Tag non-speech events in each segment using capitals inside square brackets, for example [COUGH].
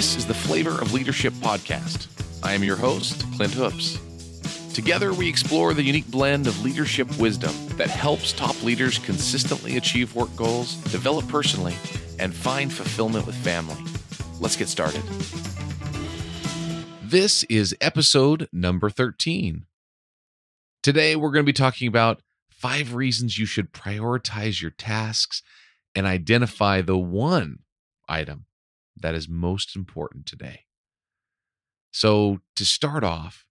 This is the Flavor of Leadership podcast. I am your host, Clint Hoops. Together, we explore the unique blend of leadership wisdom that helps top leaders consistently achieve work goals, develop personally, and find fulfillment with family. Let's get started. This is episode number 13. Today, we're going to be talking about five reasons you should prioritize your tasks and identify the one item that is most important today. So, to start off,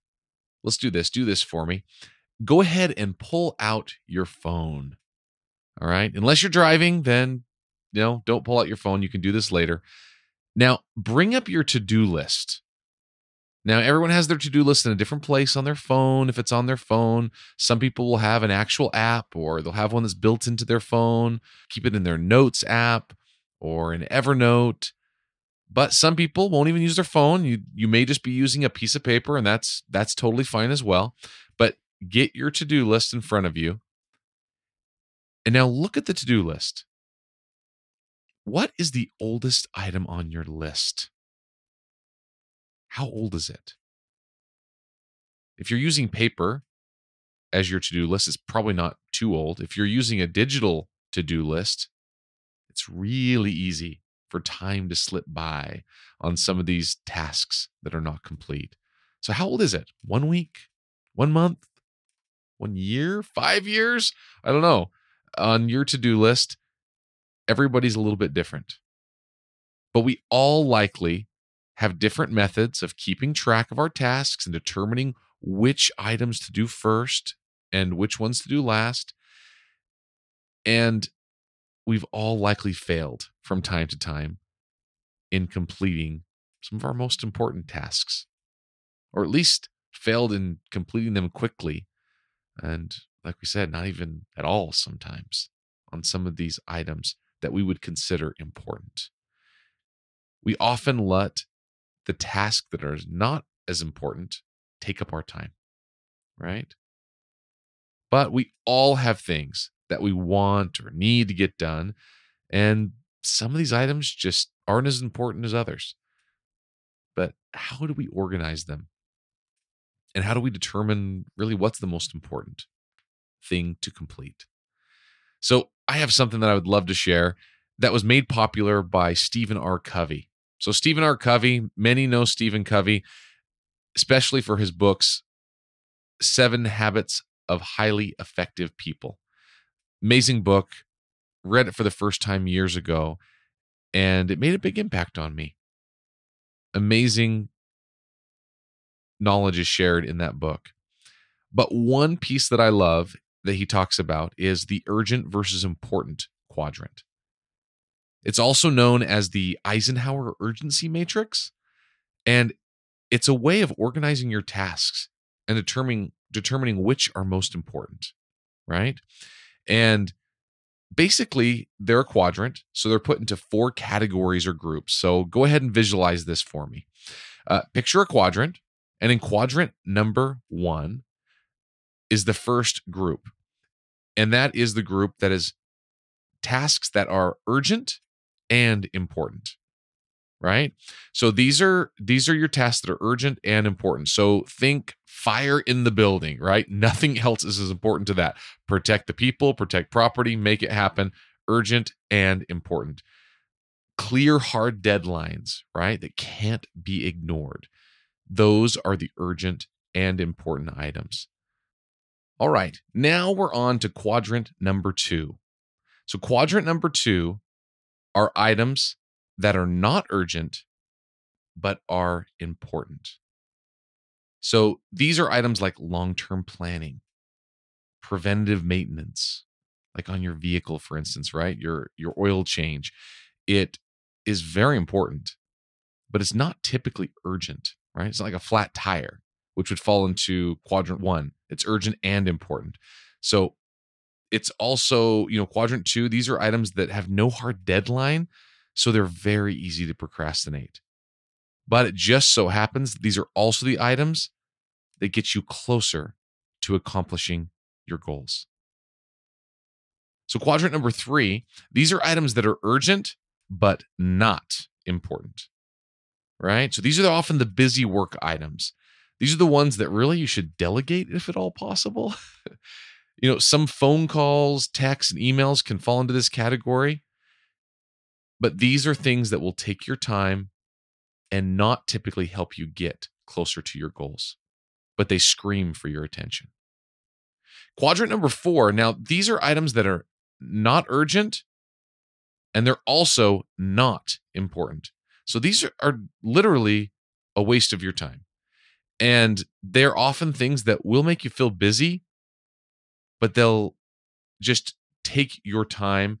let's do this. Do this for me. Go ahead and pull out your phone. All right. Unless you're driving, then, you know, don't pull out your phone. You can do this later. Now, bring up your to do list. Now, everyone has their to do list in a different place on their phone. If it's on their phone, some people will have an actual app or they'll have one that's built into their phone, keep it in their notes app or in Evernote. But some people won't even use their phone. You you may just be using a piece of paper and that's that's totally fine as well. But get your to-do list in front of you. And now look at the to-do list. What is the oldest item on your list? How old is it? If you're using paper as your to do list, it's probably not too old. If you're using a digital to do list, it's really easy for time to slip by on some of these tasks that are not complete. So, how old is it? One week? One month? One year? Five years? I don't know. On your to do list, everybody's a little bit different. But we all likely have different methods of keeping track of our tasks and determining which items to do first and which ones to do last. And we've all likely failed from time to time in completing some of our most important tasks, or at least failed in completing them quickly. And like we said, not even at all sometimes on some of these items that we would consider important. We often let the tasks that are not as important take up our time, right? But we all have things that we want or need to get done. And some of these items just aren't as important as others. But how do we organize them? And how do we determine really what's the most important thing to complete? So, I have something that I would love to share that was made popular by Stephen R. Covey. So, Stephen R. Covey, many know Stephen Covey, especially for his books, Seven Habits of Highly Effective People. Amazing book. Read it for the first time years ago, and it made a big impact on me. Amazing knowledge is shared in that book. But one piece that I love that he talks about is the urgent versus important quadrant. It's also known as the Eisenhower Urgency Matrix. And it's a way of organizing your tasks and determining determining which are most important, right? And basically, they're a quadrant, so they're put into four categories or groups. So go ahead and visualize this for me. Uh, picture a quadrant, and in quadrant number one is the first group, and that is the group that is tasks that are urgent and important right? So these are these are your tasks that are urgent and important. So think fire in the building right? [LAUGHS] Nothing else is as important to that. Protect the people protect property make it happen. Urgent and important. Clear hard deadlines right that can't be ignored. Those are the urgent and important items. All right now we're on to quadrant number 2 so quadrant number 2 are items that are not urgent, but are important. So these are items like long term planning, preventative maintenance, like on your vehicle, for instance, right? Your, your oil change. It is very important, but it's not typically urgent, right? It's not like a flat tire, which would fall into quadrant one. It's urgent and important. So it's also, you know, quadrant two, these are items that have no hard deadline. So they're very easy to procrastinate. But it just so happens these are also the items that get you closer to accomplishing your goals. So, quadrant number three, these are items that are urgent but not important. right? So these are often the busy work items. These are the ones that really you should delegate if at all possible. [LAUGHS] you know, some phone calls, texts, and emails can fall into this category. But these are things that will take your time and not typically help you get closer to your goals, but they scream for your attention. Quadrant number four now, these are items that are not urgent and they're also not important. So these are, are literally a waste of your time. And they're often things that will make you feel busy, but they'll just take your time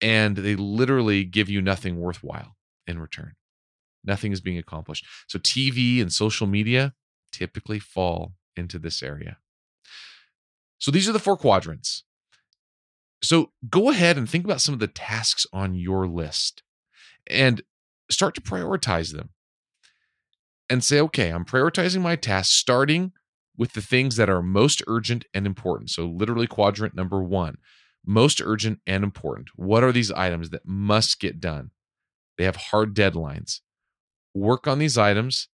and they literally give you nothing worthwhile in return. Nothing is being accomplished. So TV and social media typically fall into this area. So these are the four quadrants. So go ahead and think about some of the tasks on your list and start to prioritize them and say, okay, I'm prioritizing my tasks starting with the things that are most urgent and important. So, literally, quadrant number one most urgent and important. What are these items that must get done? They have hard deadlines. Work on these items,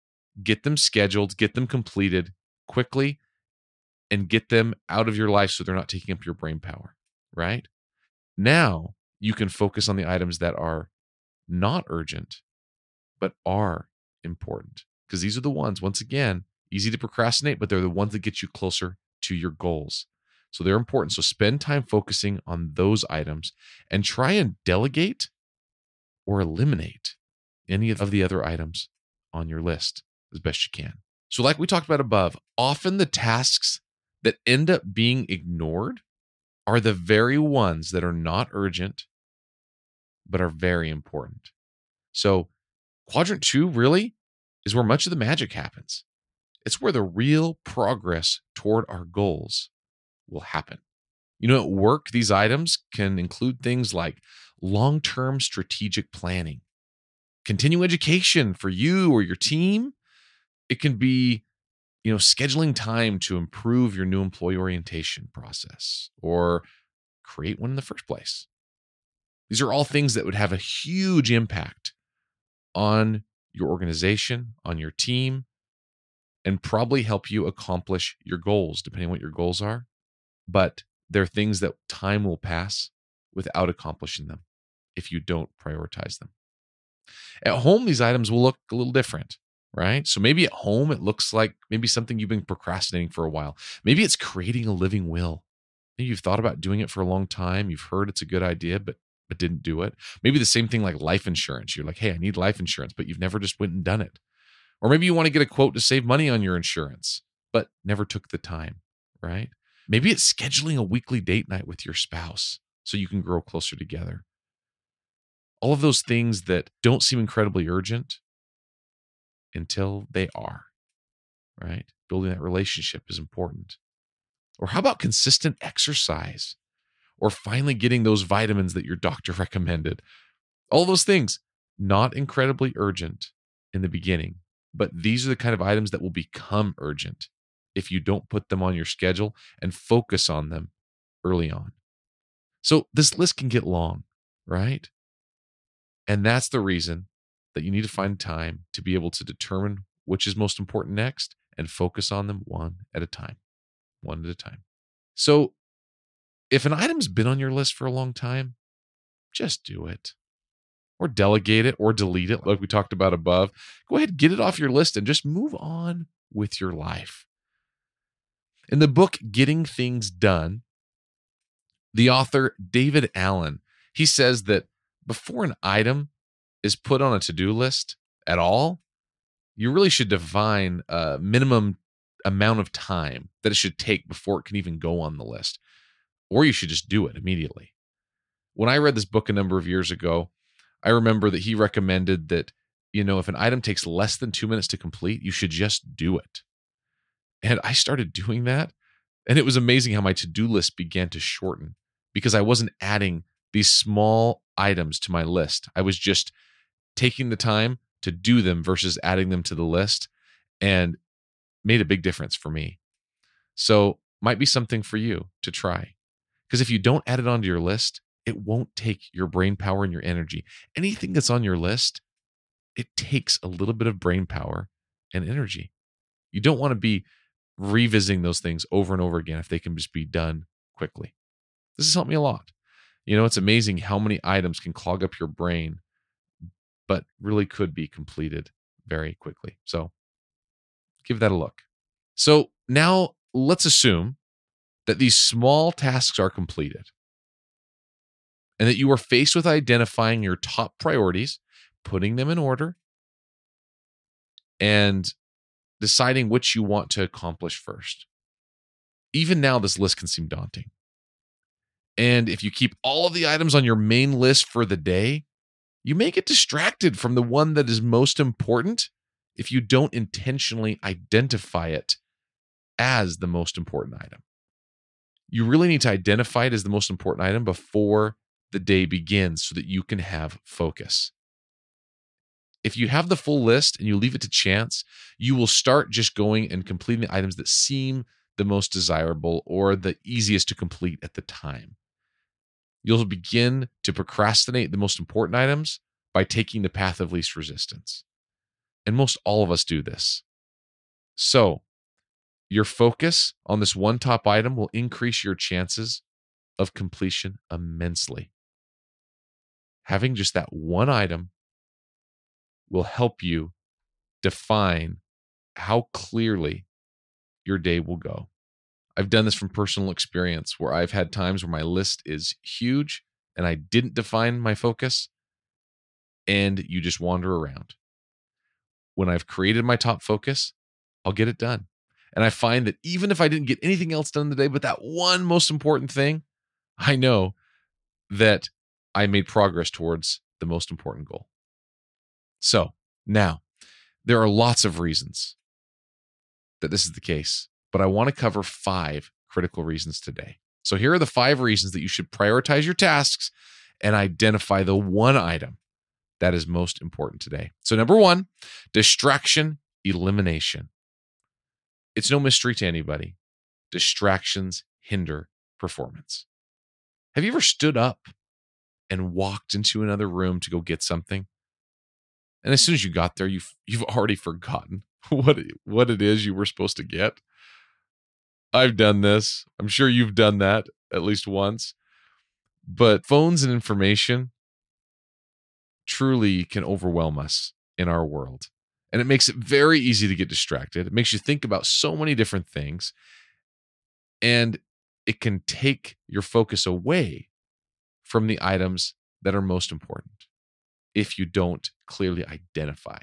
get them scheduled, get them completed quickly, and get them out of your life so they're not taking up your brain power, right? Now you can focus on the items that are not urgent, but are important. Because these are the ones, once again, easy to procrastinate, but they're the ones that get you closer to your goals. So they're important. So spend time focusing on those items and try and delegate or eliminate any of the other items on your list as best you can. So, like we talked about above, often the tasks that end up being ignored are the very ones that are not urgent, but are very important. So, quadrant two really is where much of the magic happens. It's where the real progress toward our goals will happen. You know, at work, these items can include things like long term strategic planning, continue education for you or your team. It can be you know scheduling time to improve your new employee orientation process or create one in the first place these are all things that would have a huge impact on your organization on your team and probably help you accomplish your goals depending on what your goals are but they're things that time will pass without accomplishing them if you don't prioritize them at home these items will look a little different right? So maybe at home it looks like maybe something you've been procrastinating for a while. Maybe it's creating a living will. Maybe you've thought about doing it for a long time. You've heard it's a good idea, but but didn't do it. Maybe the same thing like life insurance. You're like, hey, I need life insurance, but you've never just went and done it. Or maybe you want to get a quote to save money on your insurance, but never took the time, right? Maybe it's scheduling a weekly date night with your spouse so you can grow closer together. All of those things that don't seem incredibly urgent until they are, right? Building that relationship is important. Or how about consistent exercise? Or finally getting those vitamins that your doctor [LAUGHS] recommended? All those things, not incredibly urgent in the beginning, but these are the kind of items that will become urgent if you don't put them on your schedule and focus on them early on. So this list can get long, right? And that's the reason that you need to find time to be able to determine which is most important next and focus on them one at a time. One at a time. So, if an item's been on your list for a long time, just do it. Or delegate it or delete it, like we talked about above. Go ahead, get it off your list and just move on with your life. In the book Getting Things Done, the author David Allen, he says that before an item is put on a to-do list at all, you really should define a minimum amount of time that it should take before it can even go on the list. Or you should just do it immediately. When I read this book a number of years ago, I remember that he recommended that, you know, if an item takes less than two minutes to complete, you should just do it. And I started doing that. And it was amazing how my to do list began to shorten because I wasn't adding these small items to my list. I was just taking the time to do them versus adding them to the list and made a big difference for me. So, might be something for you to try. Because if you don't add it onto your list, it won't take your brain power and your energy. Anything that's on your list it takes a little bit of brain power and energy. You don't want to be revisiting those things over and over again if they can just be done quickly. This has helped me a lot. You know, it's amazing how many items can clog up your brain, but really could be completed very quickly. So give that a look. So now let's assume that these small tasks are completed and that you are faced with identifying your top priorities, putting them in order, and deciding which you want to accomplish first. Even now, this list can seem daunting. And if you keep all of the items on your main list for the day, you may get distracted from the one that is most important if you don't intentionally identify it as the most important item. You really need to identify it as the most important item before the day begins so that you can have focus. If you have the full list and you leave it to chance, you will start just going and completing the items that seem the most desirable or the easiest to complete at the time. You'll begin to procrastinate the most important items by taking the path of least resistance. And most all of us do this. So, your focus on this one top item will increase your chances of completion immensely. Having just that one item will help you define how clearly your day will go. I've done this from personal experience where I've had times where my list is huge and I didn't define my focus and you just wander around. When I've created my top focus, I'll get it done. And I find that even if I didn't get anything else done today, but that one most important thing, I know that I made progress towards the most important goal. So now, there are lots of reasons that this is the case but I want to cover five critical reasons today. So here are the five reasons that you should prioritize your tasks and identify the one item that is most important today. So, number one, distraction elimination. It's no mystery to anybody. Distractions hinder performance. Have you ever stood up and walked into another room to go get something? And as soon as you got there, you've you've already forgotten [LAUGHS] what what it is you were supposed to get. I've done this. I'm sure you've done that at least once. But phones and information truly can overwhelm us in our world. And it makes it very easy to get distracted. It makes you think about so many different things. And it can take your focus away from the items that are most important if you don't clearly identify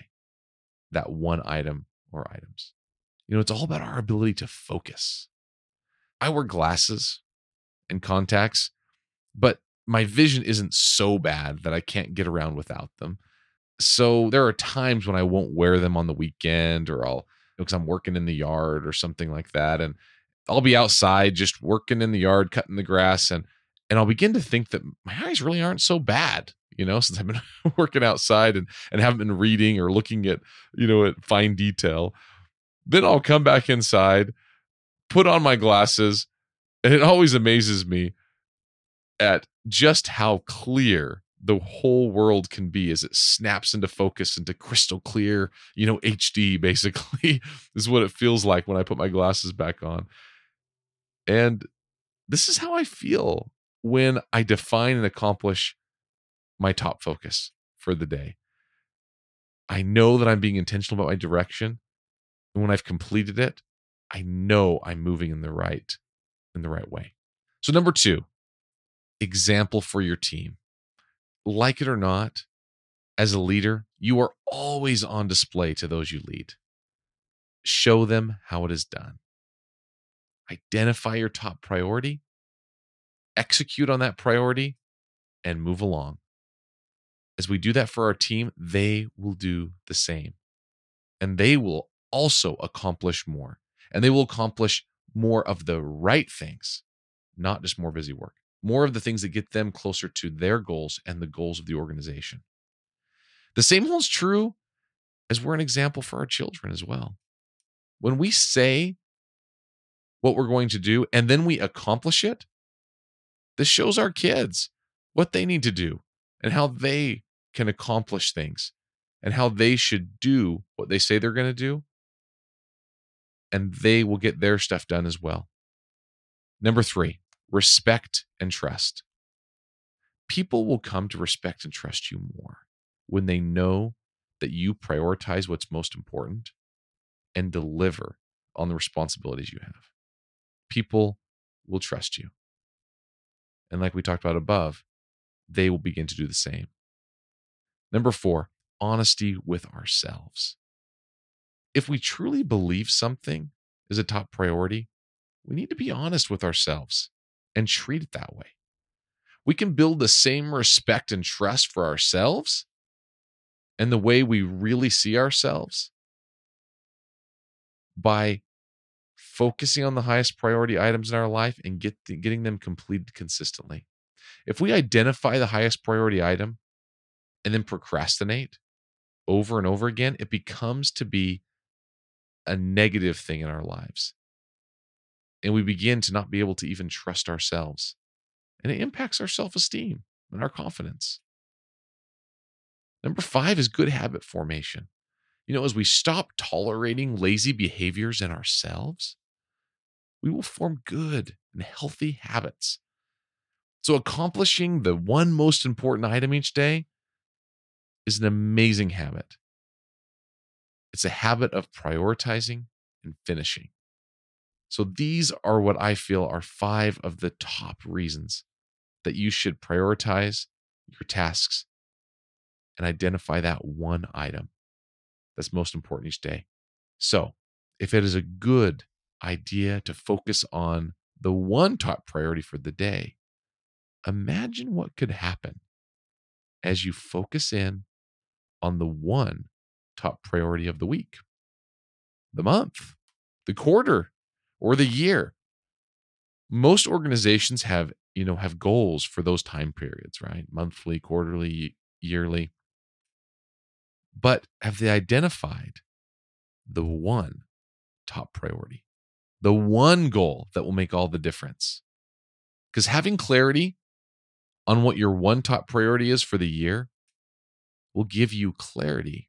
that one item or items. You know, it's all about our ability to focus. I wear glasses and contacts, but my vision isn't so bad that I can't get around without them. So there are times when I won't wear them on the weekend or I'll because I'm working in the yard or something like that and I'll be outside just working in the yard cutting the grass and and I'll begin to think that my eyes really aren't so bad, you know, since I've been [LAUGHS] working outside and and haven't been reading or looking at, you know, at fine detail. Then I'll come back inside put on my glasses, and it always amazes me at just how clear the whole world can be as it snaps into focus into crystal clear, you know, HD [LAUGHS] basically is what it feels like when I put my glasses back on. And this is how I feel when I define and accomplish my top focus for the day. I know that I'm being intentional about my direction. And when I've completed it, I know I'm moving in the right in the right way. So number 2, example for your team. Like it or not, as a leader, you are always on display to those you lead. Show them how it is done. Identify your top priority, execute on that priority, and move along. As we do that for our team, they will do the same. And they will also accomplish more and they will accomplish more of the right things, not just more busy work, more of the things that get them closer to their goals and the goals of the organization. The same holds true as we're an example for our children as well. When we say what we're going to do and then we accomplish it, this shows our kids what they need to do and how they can accomplish things and how they should do what they say they're going to do. And they will get their stuff done as well. Number three, respect and trust. People will come to respect and trust you more when they know that you prioritize what's most important and deliver on the responsibilities you have. People will trust you. And like we talked about above, they will begin to do the same. Number four, honesty with ourselves. If we truly believe something is a top priority, we need to be honest with ourselves and treat it that way. We can build the same respect and trust for ourselves and the way we really see ourselves by focusing on the highest priority items in our life and get getting them completed consistently. If we identify the highest priority item and then procrastinate over and over again, it becomes to be a negative thing in our lives. And we begin to not be able to even trust ourselves. And it impacts our self esteem and our confidence. Number five is good habit formation. You know, as we stop tolerating lazy behaviors in ourselves, we will form good and healthy habits. So, accomplishing the one most important item each day is an amazing habit. It's a habit of prioritizing and finishing. So, these are what I feel are five of the top reasons that you should prioritize your tasks and identify that one item that's most important each day. So, if it is a good idea to focus on the one top priority for the day, imagine what could happen as you focus in on the one top priority of the week, the mm. month, the quarter, or the year. Most organizations have, you know, have goals for those time periods, right? Monthly, quarterly, yearly. But have they identified the one top priority? The one goal that will make all the difference? Because having clarity on what your one top priority is for the year will give you clarity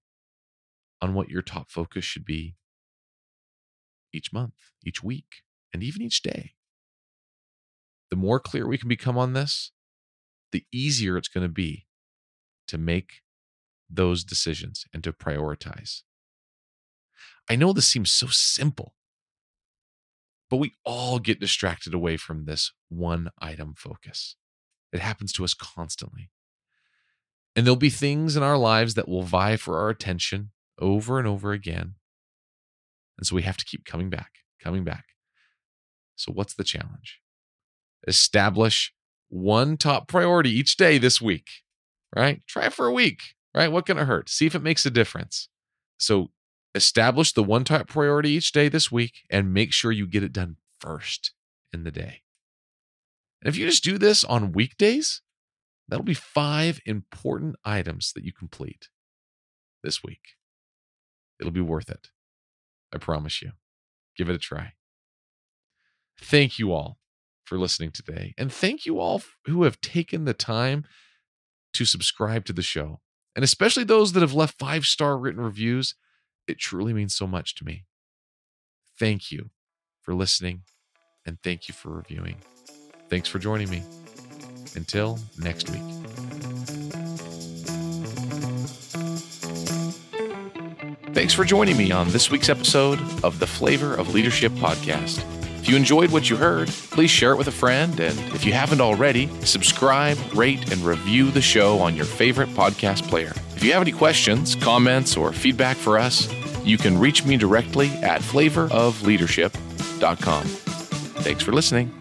on what your top focus should be each month, each week, and even each day. The more clear we can become on this, the easier it's going to be to make those decisions and to prioritize. I know this seems so simple, but we all get distracted away from this one item focus. It happens to us constantly. And there'll be things in our lives that will vie for our attention over and over again. And so we have to keep coming back, coming back. So, what's the challenge? Establish one top priority each day this week, right? Try it for a week, right? What can it hurt? See if it makes a difference. So, establish the one top priority each day this week and make sure you get it done first in the day. And if you just do this on weekdays, that'll be five important items that you complete this week. It'll be worth it. I promise you. Give it a try. Thank you all for listening today. And thank you all who have taken the time to subscribe to the show. And especially those that have left five star written reviews. It truly means so much to me. Thank you for listening and thank you for reviewing. Thanks for joining me. Until next week. Thanks for joining me on this week's episode of the Flavor of Leadership podcast. If you enjoyed what you heard, please share it with a friend. And if you haven't already, subscribe, rate, and review the show on your favorite podcast player. If you have any questions, comments, or feedback for us, you can reach me directly at flavorofleadership.com. Thanks for listening.